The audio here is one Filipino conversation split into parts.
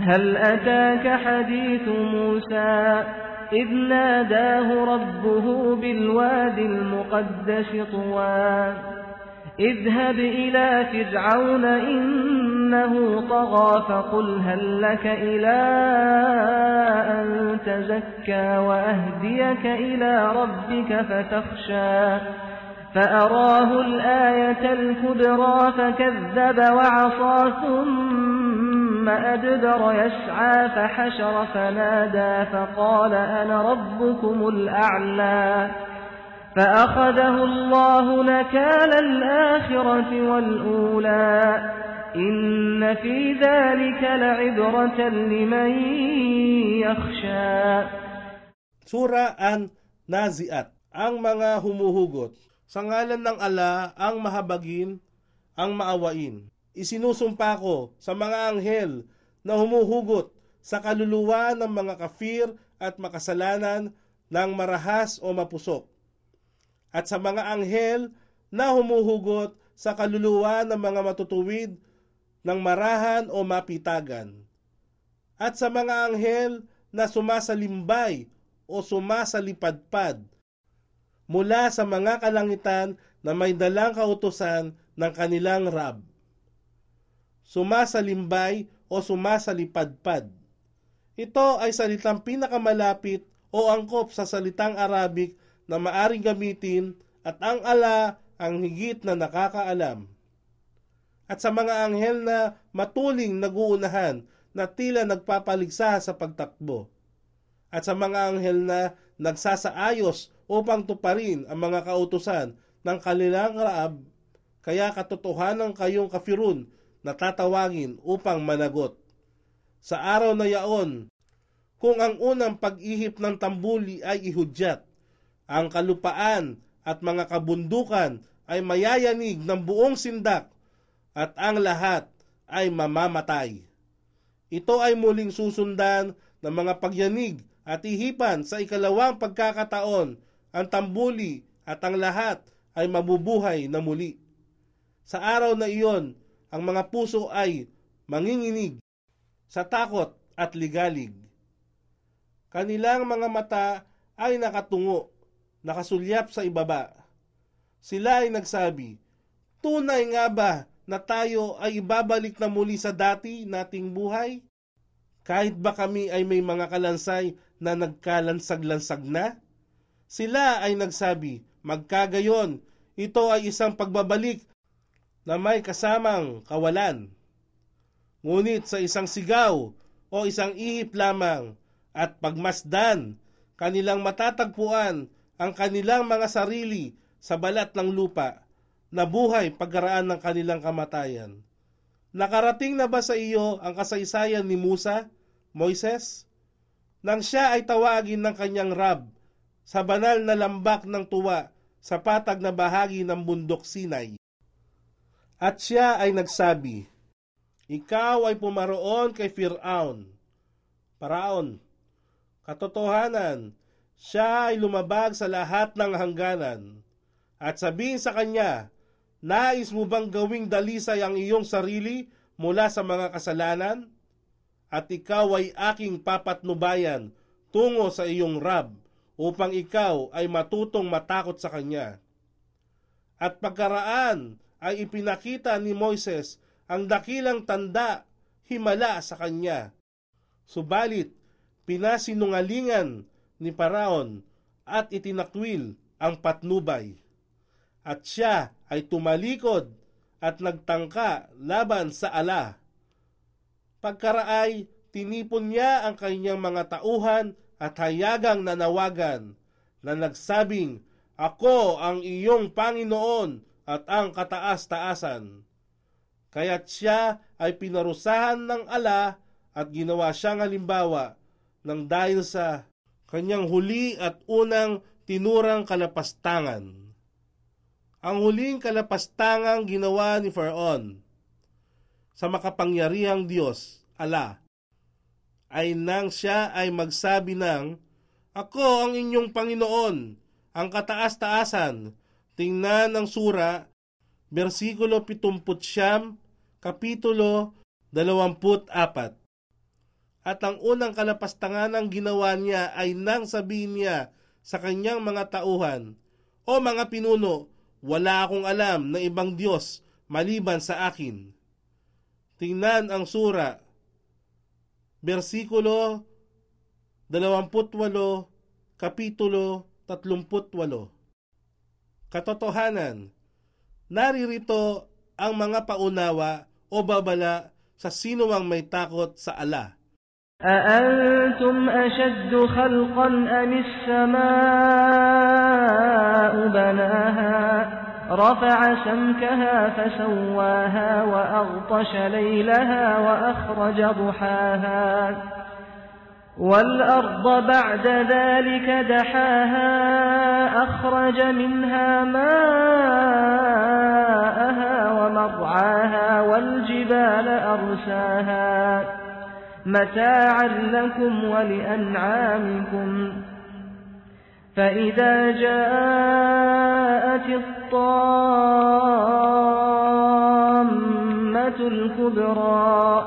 هل أتاك حديث موسى إذ ناداه ربه بالواد المقدس طوى اذهب إلى فرعون إنه طغى فقل هل لك إلى أن تزكى وأهديك إلى ربك فتخشى فأراه الآية الكبرى فكذب وعصى ثم أدبر يسعى فحشر فنادى فقال أنا ربكم الأعلى فأخذه الله نكال الآخرة والأولى إن في ذلك لعبرة لمن يخشى Sura ang Naziat, ang mga humuhugot. Sa ngalan ng ala, ang mahabagin, ang maawain. Isinusumpa ko sa mga anghel na humuhugot sa kaluluwa ng mga kafir at makasalanan ng marahas o mapusok. At sa mga anghel na humuhugot sa kaluluwa ng mga matutuwid ng marahan o mapitagan. At sa mga anghel na sumasalimbay o sumasalipadpad mula sa mga kalangitan na may dalang kautusan ng kanilang Rab. Sumasalimbay o sumasalipadpad. Ito ay salitang pinakamalapit o angkop sa salitang Arabic na maaring gamitin at ang ala ang higit na nakakaalam. At sa mga anghel na matuling naguunahan na tila nagpapaligsa sa pagtakbo at sa mga anghel na nagsasaayos upang tuparin ang mga kautusan ng kanilang raab, kaya katotohanan kayong kafirun na tatawagin upang managot. Sa araw na yaon, kung ang unang pag-ihip ng tambuli ay ihudyat, ang kalupaan at mga kabundukan ay mayayanig ng buong sindak at ang lahat ay mamamatay. Ito ay muling susundan ng mga pagyanig at ihipan sa ikalawang pagkakataon ang tambuli at ang lahat ay mabubuhay na muli. Sa araw na iyon, ang mga puso ay manginginig sa takot at ligalig. Kanilang mga mata ay nakatungo, nakasulyap sa ibaba. Sila ay nagsabi, Tunay nga ba na tayo ay ibabalik na muli sa dati nating buhay? Kahit ba kami ay may mga kalansay na nagkalansag-lansag na? Sila ay nagsabi, magkagayon, ito ay isang pagbabalik na may kasamang kawalan. Ngunit sa isang sigaw o isang ihip lamang at pagmasdan, kanilang matatagpuan ang kanilang mga sarili sa balat ng lupa na buhay pagkaraan ng kanilang kamatayan. Nakarating na ba sa iyo ang kasaysayan ni Musa, Moises? Nang siya ay tawagin ng kanyang Rab sa banal na lambak ng tuwa sa patag na bahagi ng bundok Sinai. At siya ay nagsabi, Ikaw ay pumaroon kay Firaun. Paraon, katotohanan, siya ay lumabag sa lahat ng hangganan. At sabihin sa kanya, Nais mo bang gawing dalisay ang iyong sarili mula sa mga kasalanan? At ikaw ay aking papatnubayan tungo sa iyong Rab upang ikaw ay matutong matakot sa kanya. At pagkaraan ay ipinakita ni Moises ang dakilang tanda himala sa kanya. Subalit, pinasinungalingan ni Paraon at itinakwil ang patnubay. At siya ay tumalikod at nagtangka laban sa ala. Pagkaraay, tinipon niya ang kanyang mga tauhan at hayagang nanawagan na nagsabing, Ako ang iyong Panginoon at ang kataas-taasan. Kaya't siya ay pinarusahan ng ala at ginawa siyang halimbawa ng dahil sa kanyang huli at unang tinurang kalapastangan. Ang huling kalapastangang ginawa ni Pharaon sa makapangyarihang Diyos, ala, ay nang siya ay magsabi ng, Ako ang inyong Panginoon, ang kataas-taasan. Tingnan ang sura, versikulo 70, kapitulo 24. At ang unang kalapastangan ng ginawa niya ay nang sabihin niya sa kanyang mga tauhan, O mga pinuno, wala akong alam na ibang Diyos maliban sa akin. Tingnan ang sura, versikulo 28, kapitulo 38 Katotohanan, naririto ang mga paunawa o babala sa sino ang may takot sa ala. أأنتم أشد خلقا أم السماء بناها رفع سمكها فسواها وأغطش ليلها وأخرج ضحاها والأرض بعد ذلك دحاها أخرج منها ماءها ومرعاها والجبال أرساها متاعا لكم ولأنعامكم فإذا جاءت الطامة الكبرى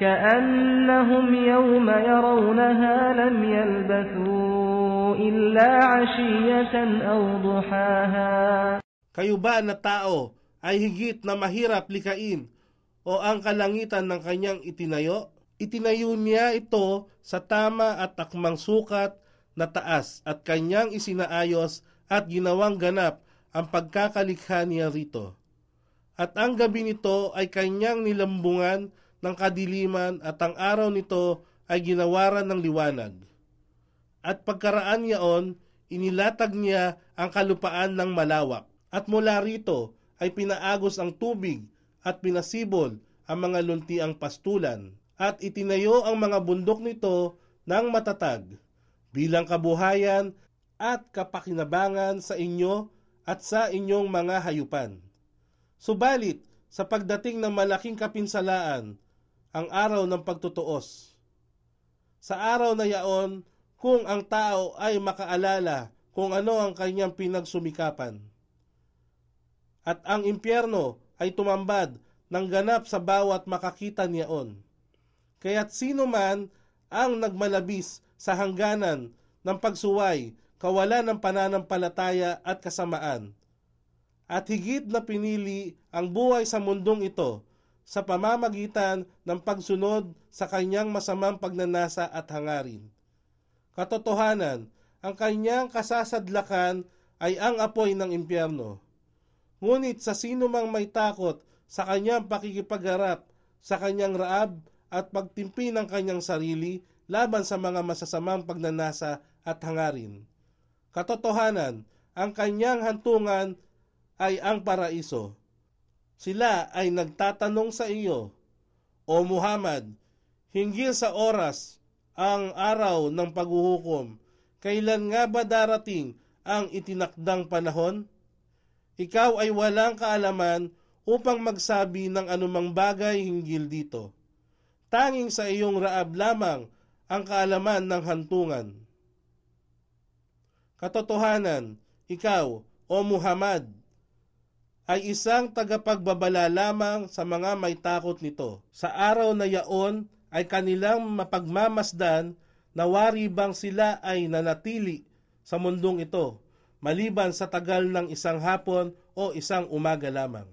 كأنهم يوم يرونها لم يلبثوا إلا عشية أو ضحاها Kayo ba na tao ay higit na mahirap likain o ang kalangitan ng kanyang itinayo? Itinayo niya ito sa tama at takmang sukat na taas at kanyang isinaayos at ginawang ganap ang pagkakalikha niya rito. At ang gabi nito ay kanyang nilambungan ng kadiliman at ang araw nito ay ginawaran ng liwanag. At pagkaraan niyaon, inilatag niya ang kalupaan ng malawak. At mula rito ay pinaagos ang tubig at pinasibol ang mga luntiang pastulan. At itinayo ang mga bundok nito ng matatag bilang kabuhayan at kapakinabangan sa inyo at sa inyong mga hayupan. Subalit, sa pagdating ng malaking kapinsalaan, ang araw ng pagtutuos. Sa araw na yaon, kung ang tao ay makaalala kung ano ang kanyang pinagsumikapan. At ang impyerno ay tumambad ng ganap sa bawat makakita niyaon. Kaya't sino man ang nagmalabis sa hangganan ng pagsuway, kawalan ng pananampalataya at kasamaan. At higit na pinili ang buhay sa mundong ito sa pamamagitan ng pagsunod sa kanyang masamang pagnanasa at hangarin. Katotohanan, ang kanyang kasasadlakan ay ang apoy ng impyerno. Ngunit sa sino mang may takot sa kanyang pakikipagharap sa kanyang raab at pagtimpi ng kanyang sarili laban sa mga masasamang pagnanasa at hangarin. Katotohanan, ang kanyang hantungan ay ang paraiso. Sila ay nagtatanong sa iyo, O Muhammad, hinggil sa oras, ang araw ng paghuhukom, kailan nga ba darating ang itinakdang panahon? Ikaw ay walang kaalaman upang magsabi ng anumang bagay hinggil dito. Tanging sa iyong raab lamang ang kaalaman ng hantungan. Katotohanan, ikaw, O Muhammad, ay isang tagapagbabala lamang sa mga may takot nito. Sa araw na yaon ay kanilang mapagmamasdan na wari bang sila ay nanatili sa mundong ito, maliban sa tagal ng isang hapon o isang umaga lamang.